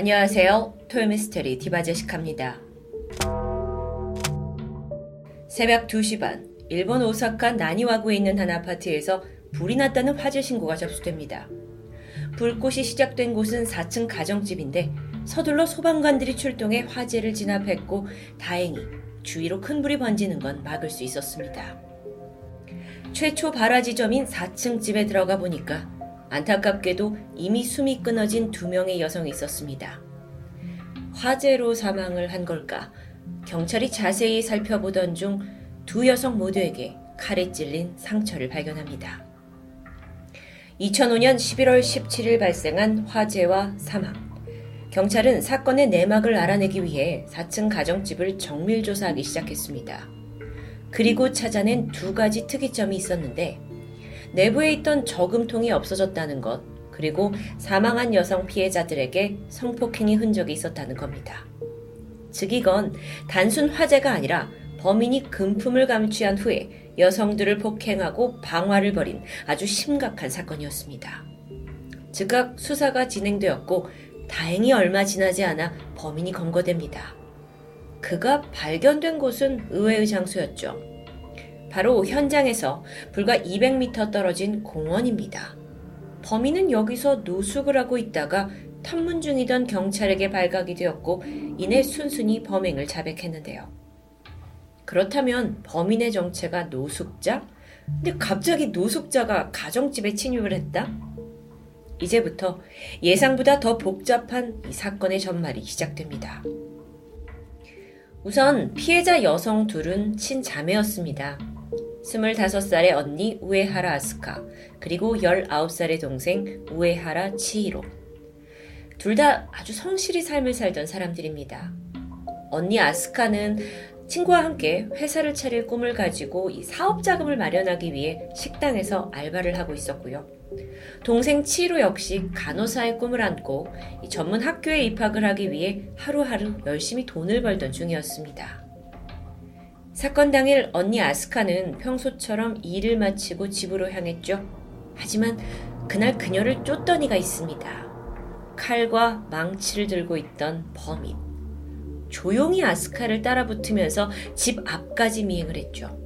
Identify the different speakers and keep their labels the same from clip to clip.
Speaker 1: 안녕하세요. 토요미스테리 디바제시카입니다. 새벽 2시 반, 일본 오사카 나니와구에 있는 한 아파트에서 불이 났다는 화재 신고가 접수됩니다. 불꽃이 시작된 곳은 4층 가정집인데 서둘러 소방관들이 출동해 화재를 진압했고 다행히 주위로 큰 불이 번지는 건 막을 수 있었습니다. 최초 발화 지점인 4층 집에 들어가 보니까 안타깝게도 이미 숨이 끊어진 두 명의 여성이 있었습니다. 화재로 사망을 한 걸까? 경찰이 자세히 살펴보던 중 두 여성 모두에게 칼에 찔린 상처를 발견합니다. 2005년 11월 17일 발생한 화재와 사망. 경찰은 사건의 내막을 알아내기 위해 4층 가정집을 정밀 조사하기 시작했습니다. 그리고 찾아낸 두 가지 특이점이 있었는데 내부에 있던 저금통이 없어졌다는 것, 그리고 사망한 여성 피해자들에게 성폭행의 흔적이 있었다는 겁니다. 즉 이건 단순 화재가 아니라 범인이 금품을 감취한 후에 여성들을 폭행하고 방화를 벌인 아주 심각한 사건이었습니다. 즉각 수사가 진행되었고 다행히 얼마 지나지 않아 범인이 검거됩니다. 그가 발견된 곳은 의외의 장소였죠. 바로 현장에서 불과 200m 떨어진 공원입니다. 범인은 여기서 노숙을 하고 있다가 탐문 중이던 경찰에게 발각이 되었고 이내 순순히 범행을 자백했는데요. 그렇다면 범인의 정체가 노숙자? 근데 갑자기 노숙자가 가정집에 침입을 했다? 이제부터 예상보다 더 복잡한 이 사건의 전말이 시작됩니다. 우선 피해자 여성 둘은 친자매였습니다. 25살의 언니 우에하라 아스카, 그리고 19살의 동생 우에하라 치히로. 둘 다 아주 성실히 삶을 살던 사람들입니다. 언니 아스카는 친구와 함께 회사를 차릴 꿈을 가지고 이 사업 자금을 마련하기 위해 식당에서 알바를 하고 있었고요. 동생 치로 역시 간호사의 꿈을 안고 전문 학교에 입학을 하기 위해 하루하루 열심히 돈을 벌던 중이었습니다. 사건 당일 언니 아스카는 평소처럼 일을 마치고 집으로 향했죠. 하지만 그날 그녀를 쫓던 이가 있습니다. 칼과 망치를 들고 있던 범인. 조용히 아스카를 따라붙으면서 집 앞까지 미행을 했죠.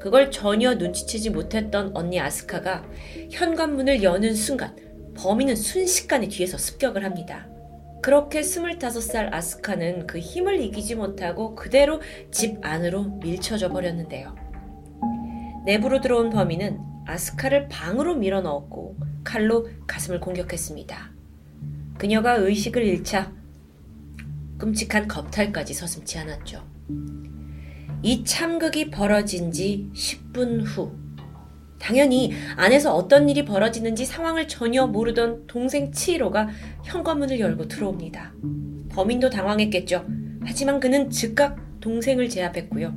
Speaker 1: 그걸 전혀 눈치채지 못했던 언니 아스카가 현관문을 여는 순간 범인은 순식간에 뒤에서 습격을 합니다. 그렇게 25살 아스카는 그 힘을 이기지 못하고 그대로 집 안으로 밀쳐져 버렸는데요. 내부로 들어온 범인은 아스카를 방으로 밀어 넣었고 칼로 가슴을 공격했습니다. 그녀가 의식을 잃자 끔찍한 겁탈까지 서슴지 않았죠. 이 참극이 벌어진 지 10분 후 당연히 안에서 어떤 일이 벌어지는지 상황을 전혀 모르던 동생 치히로가 현관문을 열고 들어옵니다. 범인도 당황했겠죠. 하지만 그는 즉각 동생을 제압했고요.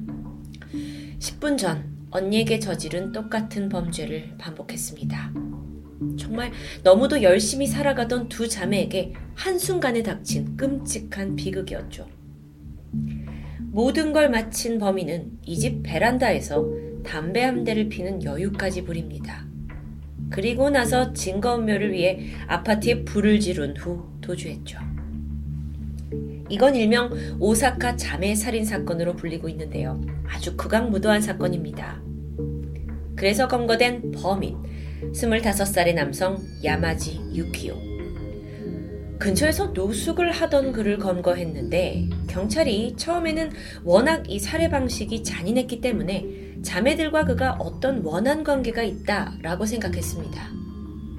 Speaker 1: 10분 전 언니에게 저지른 똑같은 범죄를 반복했습니다. 정말 너무도 열심히 살아가던 두 자매에게 한순간에 닥친 끔찍한 비극이었죠. 모든 걸 마친 범인은 이 집 베란다에서 담배 한 대를 피는 여유까지 부립니다. 그리고 나서 증거음료를 위해 아파트에 불을 지른 후 도주했죠. 이건 일명 오사카 자매 살인 사건으로 불리고 있는데요. 아주 극악무도한 사건입니다. 그래서 검거된 범인, 25살의 남성 야마지 유키오. 근처에서 노숙을 하던 그를 검거했는데 경찰이 처음에는 워낙 이 살해 방식이 잔인했기 때문에 자매들과 그가 어떤 원한 관계가 있다라고 생각했습니다.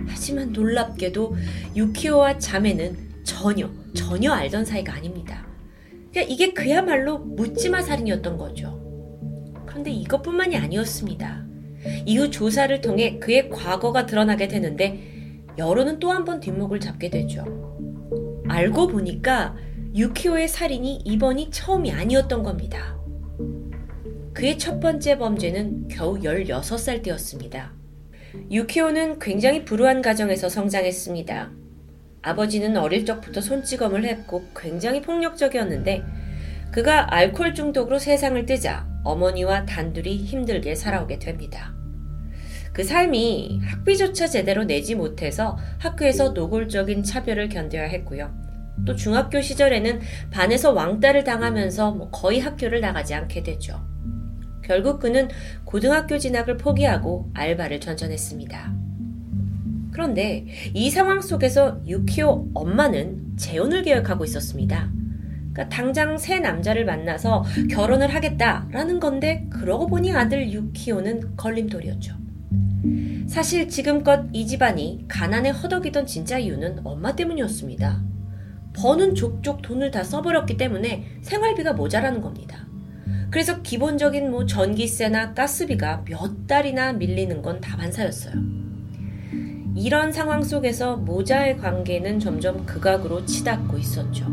Speaker 1: 하지만 놀랍게도 유키오와 자매는 전혀, 전혀 알던 사이가 아닙니다. 그러니까 이게 그야말로 묻지마 살인이었던 거죠. 그런데 이것뿐만이 아니었습니다. 이후 조사를 통해 그의 과거가 드러나게 되는데 여론은 또 한 번 뒷목을 잡게 되죠. 알고 보니까 유키오의 살인이 이번이 처음이 아니었던 겁니다. 그의 첫 번째 범죄는 겨우 16살 때였습니다. 유키오는 굉장히 불우한 가정에서 성장했습니다. 아버지는 어릴 적부터 손찌검을 했고 굉장히 폭력적이었는데 그가 알코올 중독으로 세상을 뜨자 어머니와 단둘이 힘들게 살아오게 됩니다. 그 삶이 학비조차 제대로 내지 못해서 학교에서 노골적인 차별을 견뎌야 했고요. 또 중학교 시절에는 반에서 왕따를 당하면서 뭐 거의 학교를 나가지 않게 되죠. 결국 그는 고등학교 진학을 포기하고 알바를 전전했습니다. 그런데 이 상황 속에서 유키오 엄마는 재혼을 계획하고 있었습니다. 그러니까 당장 새 남자를 만나서 결혼을 하겠다라는 건데 그러고 보니 아들 유키오는 걸림돌이었죠. 사실 지금껏 이 집안이 가난에 허덕이던 진짜 이유는 엄마 때문이었습니다. 버는 족족 돈을 다 써버렸기 때문에 생활비가 모자라는 겁니다. 그래서 기본적인 뭐 전기세나 가스비가 몇 달이나 밀리는 건 다반사였어요. 이런 상황 속에서 모자의 관계는 점점 극악으로 치닫고 있었죠.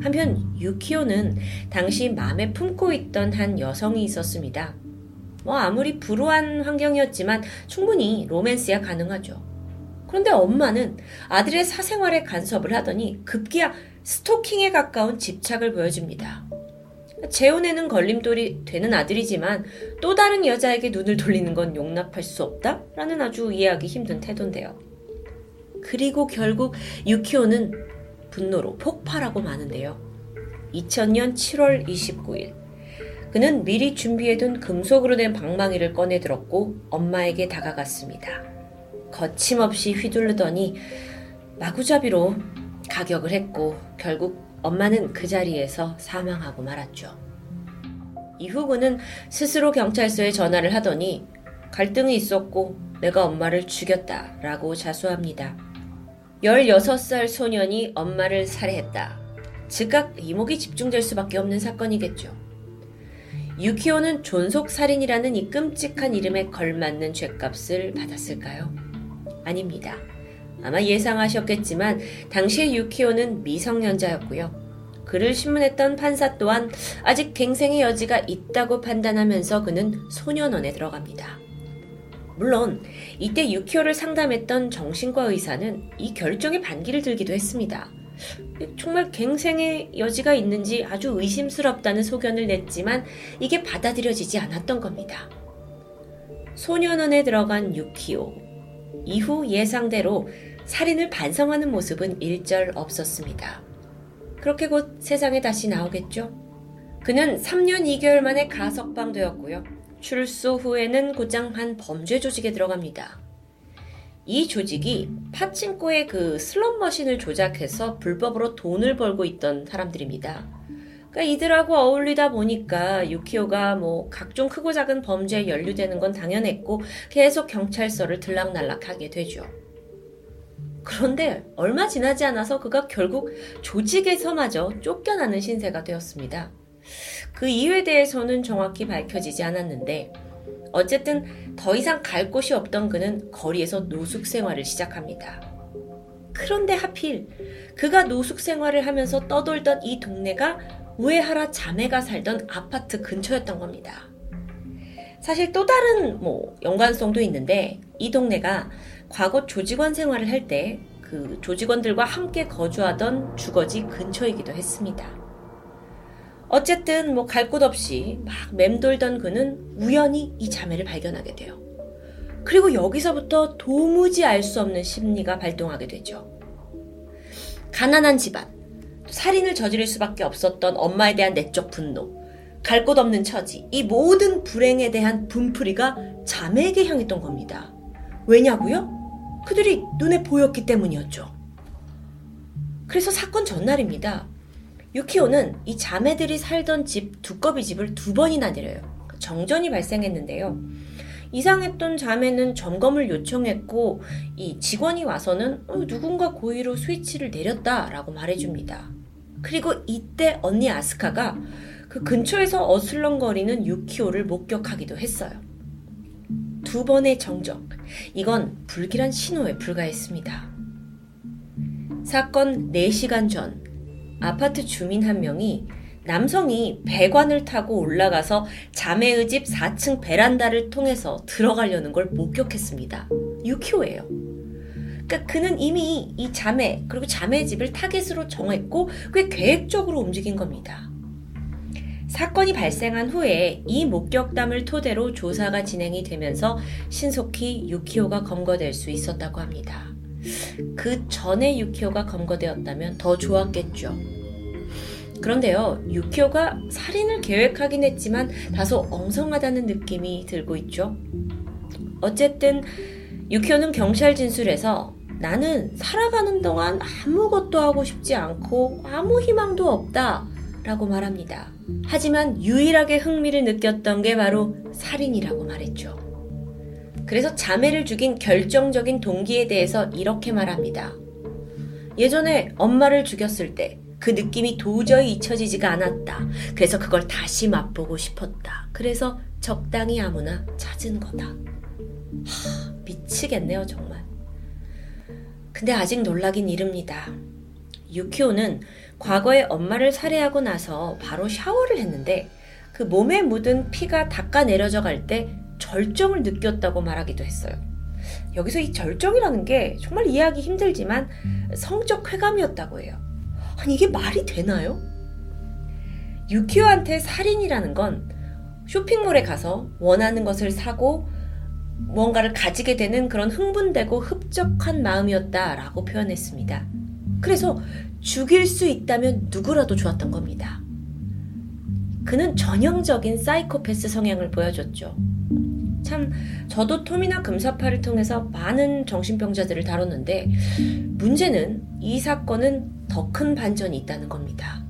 Speaker 1: 한편 유키오는 당시 마음에 품고 있던 한 여성이 있었습니다. 뭐 아무리 불우한 환경이었지만 충분히 로맨스야 가능하죠. 그런데 엄마는 아들의 사생활에 간섭을 하더니 급기야 스토킹에 가까운 집착을 보여줍니다. 재혼에는 걸림돌이 되는 아들이지만 또 다른 여자에게 눈을 돌리는 건 용납할 수 없다라는 아주 이해하기 힘든 태도인데요. 그리고 결국 유키오는 분노로 폭발하고 마는데요. 2000년 7월 29일 그는 미리 준비해둔 금속으로 된 방망이를 꺼내 들었고 엄마에게 다가갔습니다. 거침없이 휘둘르더니 마구잡이로 가격을 했고 결국 엄마는 그 자리에서 사망하고 말았죠. 이후 그는 스스로 경찰서에 전화를 하더니 갈등이 있었고 내가 엄마를 죽였다 라고 자수합니다. 16살 소년이 엄마를 살해했다. 즉각 이목이 집중될 수밖에 없는 사건이겠죠. 유키오는 존속살인이라는 이 끔찍한 이름에 걸맞는 죄값을 받았을까요? 아닙니다. 아마 예상하셨겠지만 당시의 유키오는 미성년자였고요. 그를 신문했던 판사 또한 아직 갱생의 여지가 있다고 판단하면서 그는 소년원에 들어갑니다. 물론 이때 유키오를 상담했던 정신과 의사는 이 결정에 반기를 들기도 했습니다. 정말 갱생의 여지가 있는지 아주 의심스럽다는 소견을 냈지만 이게 받아들여지지 않았던 겁니다. 소년원에 들어간 유키오. 이후 예상대로 살인을 반성하는 모습은 일절 없었습니다. 그렇게 곧 세상에 다시 나오겠죠? 그는 3년 2개월 만에 가석방되었고요. 출소 후에는 곧장 한 범죄 조직에 들어갑니다. 이 조직이 파친코의 그 슬롯 머신을 조작해서 불법으로 돈을 벌고 있던 사람들입니다. 그러니까 이들하고 어울리다 보니까 유키오가 뭐 각종 크고 작은 범죄에 연루되는 건 당연했고 계속 경찰서를 들락날락하게 되죠. 그런데 얼마 지나지 않아서 그가 결국 조직에서마저 쫓겨나는 신세가 되었습니다. 그 이유에 대해서는 정확히 밝혀지지 않았는데 어쨌든 더 이상 갈 곳이 없던 그는 거리에서 노숙 생활을 시작합니다. 그런데 하필 그가 노숙 생활을 하면서 떠돌던 이 동네가 우에하라 자매가 살던 아파트 근처였던 겁니다. 사실 또 다른 뭐 연관성도 있는데 이 동네가 과거 조직원 생활을 할 때 그 조직원들과 함께 거주하던 주거지 근처이기도 했습니다. 어쨌든 뭐 갈 곳 없이 막 맴돌던 그는 우연히 이 자매를 발견하게 돼요. 그리고 여기서부터 도무지 알 수 없는 심리가 발동하게 되죠. 가난한 집안, 살인을 저지를 수밖에 없었던 엄마에 대한 내적 분노, 갈 곳 없는 처지, 이 모든 불행에 대한 분풀이가 자매에게 향했던 겁니다. 왜냐고요? 그들이 눈에 보였기 때문이었죠. 그래서 사건 전날입니다. 유키오는 이 자매들이 살던 집 두꺼비 집을 두 번이나 내려요. 정전이 발생했는데요. 이상했던 자매는 점검을 요청했고 이 직원이 와서는 어, 누군가 고의로 스위치를 내렸다라고 말해줍니다. 그리고 이때 언니 아스카가 그 근처에서 어슬렁거리는 유키오를 목격하기도 했어요. 두 번의 정적. 이건 불길한 신호에 불과했습니다. 사건 4시간 전 아파트 주민 한 명이 남성이 배관을 타고 올라가서 자매의 집 4층 베란다를 통해서 들어가려는 걸 목격했습니다. 유키오예요. 그러니까 그는 이미 이 자매 그리고 자매 집을 타겟으로 정했고 꽤 계획적으로 움직인 겁니다. 사건이 발생한 후에 이 목격담을 토대로 조사가 진행이 되면서 신속히 유키오가 검거될 수 있었다고 합니다. 그 전에 유키오가 검거되었다면 더 좋았겠죠. 그런데요, 유키오가 살인을 계획하긴 했지만 다소 엉성하다는 느낌이 들고 있죠. 어쨌든 유키오는 경찰 진술에서 나는 살아가는 동안 아무것도 하고 싶지 않고 아무 희망도 없다 라고 말합니다. 하지만 유일하게 흥미를 느꼈던 게 바로 살인이라고 말했죠. 그래서 자매를 죽인 결정적인 동기에 대해서 이렇게 말합니다. 예전에 엄마를 죽였을 때 그 느낌이 도저히 잊혀지지가 않았다. 그래서 그걸 다시 맛보고 싶었다. 그래서 적당히 아무나 찾은 거다. 하, 미치겠네요, 정말. 근데 아직 놀라긴 이릅니다. 유키오는 과거에 엄마를 살해하고 나서 바로 샤워를 했는데 그 몸에 묻은 피가 닦아 내려져 갈 때 절정을 느꼈다고 말하기도 했어요. 여기서 이 절정이라는 게 정말 이해하기 힘들지만 성적 쾌감이었다고 해요. 아니 이게 말이 되나요? 유키오한테 살인이라는 건 쇼핑몰에 가서 원하는 것을 사고 무언가를 가지게 되는 그런 흥분되고 흡족한 마음이었다라고 표현했습니다. 그래서 죽일 수 있다면 누구라도 좋았던 겁니다. 그는 전형적인 사이코패스 성향을 보여줬죠. 참, 저도 톰이나 금사파를 통해서 많은 정신병자들을 다뤘는데, 문제는 이 사건은 더 큰 반전이 있다는 겁니다.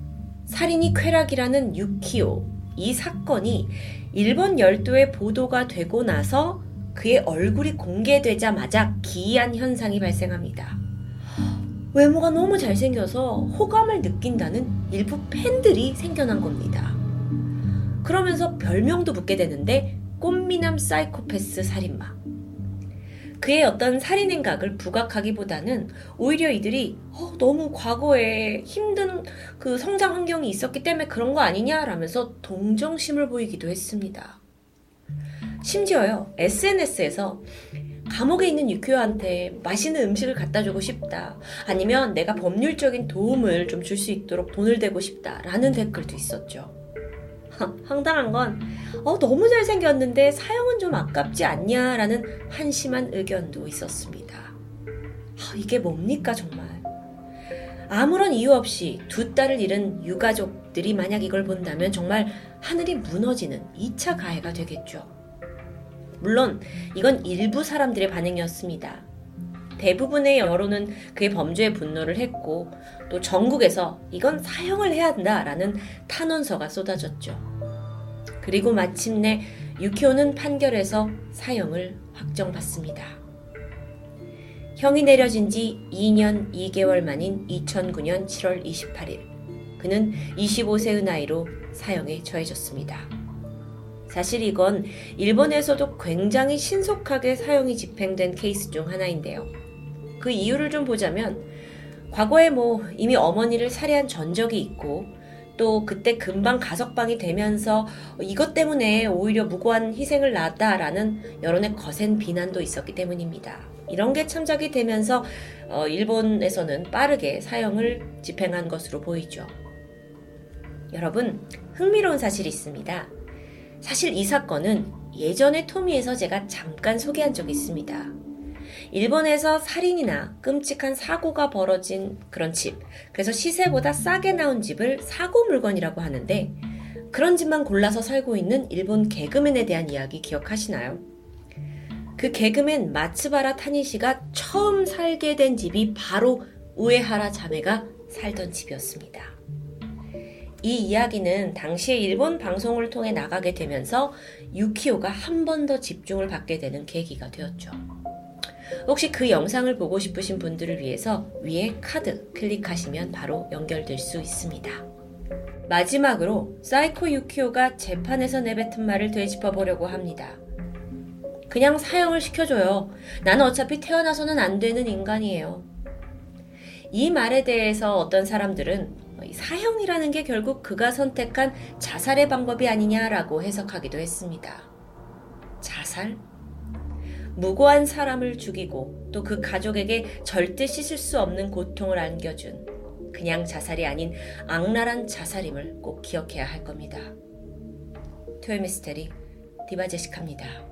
Speaker 1: 살인이 쾌락이라는 유키오, 이 사건이 일본 열도에 보도가 되고 나서 그의 얼굴이 공개되자마자 기이한 현상이 발생합니다. 외모가 너무 잘생겨서 호감을 느낀다는 일부 팬들이 생겨난 겁니다. 그러면서 별명도 붙게 되는데 꽃미남 사이코패스 살인마. 그의 어떤 살인 행각을 부각하기보다는 오히려 이들이 어, 너무 과거에 힘든 그 성장 환경이 있었기 때문에 그런 거 아니냐라면서 동정심을 보이기도 했습니다. 심지어요, SNS에서 감옥에 있는 유키오한테 맛있는 음식을 갖다 주고 싶다. 아니면 내가 법률적인 도움을 좀 줄 수 있도록 돈을 대고 싶다. 라는 댓글도 있었죠. 황당한 건, 어, 너무 잘생겼는데 사용은 좀 아깝지 않냐? 라는 한심한 의견도 있었습니다. 아, 이게 뭡니까, 정말. 아무런 이유 없이 두 딸을 잃은 유가족들이 만약 이걸 본다면 정말 하늘이 무너지는 2차 가해가 되겠죠. 물론 이건 일부 사람들의 반응이었습니다. 대부분의 여론은 그의 범죄에 분노를 했고 또 전국에서 이건 사형을 해야 한다라는 탄원서가 쏟아졌죠. 그리고 마침내 유키오는 판결에서 사형을 확정받습니다. 형이 내려진 지 2년 2개월 만인 2009년 7월 28일 그는 25세의 나이로 사형에 처해졌습니다. 사실 이건 일본에서도 굉장히 신속하게 사형이 집행된 케이스 중 하나인데요. 그 이유를 좀 보자면 과거에 뭐 이미 어머니를 살해한 전적이 있고 또 그때 금방 가석방이 되면서 이것 때문에 오히려 무고한 희생을 낳았다라는 여론의 거센 비난도 있었기 때문입니다. 이런 게 참작이 되면서 어, 일본에서는 빠르게 사형을 집행한 것으로 보이죠. 여러분, 흥미로운 사실이 있습니다. 사실 이 사건은 예전에 토미에서 제가 잠깐 소개한 적이 있습니다. 일본에서 살인이나 끔찍한 사고가 벌어진 그런 집, 그래서 시세보다 싸게 나온 집을 사고 물건이라고 하는데 그런 집만 골라서 살고 있는 일본 개그맨에 대한 이야기 기억하시나요? 그 개그맨 마츠바라 타니시가 처음 살게 된 집이 바로 우에하라 자매가 살던 집이었습니다. 이 이야기는 당시에 일본 방송을 통해 나가게 되면서 유키오가 한 번 더 집중을 받게 되는 계기가 되었죠. 혹시 그 영상을 보고 싶으신 분들을 위해서 위에 카드 클릭하시면 바로 연결될 수 있습니다. 마지막으로 사이코 유키오가 재판에서 내뱉은 말을 되짚어 보려고 합니다. 그냥 사형을 시켜줘요. 나는 어차피 태어나서는 안 되는 인간이에요. 이 말에 대해서 어떤 사람들은 사형이라는 게 결국 그가 선택한 자살의 방법이 아니냐라고 해석하기도 했습니다. 자살? 무고한 사람을 죽이고 또 그 가족에게 절대 씻을 수 없는 고통을 안겨준 그냥 자살이 아닌 악랄한 자살임을 꼭 기억해야 할 겁니다. 토요미스테리 디바제식합니다.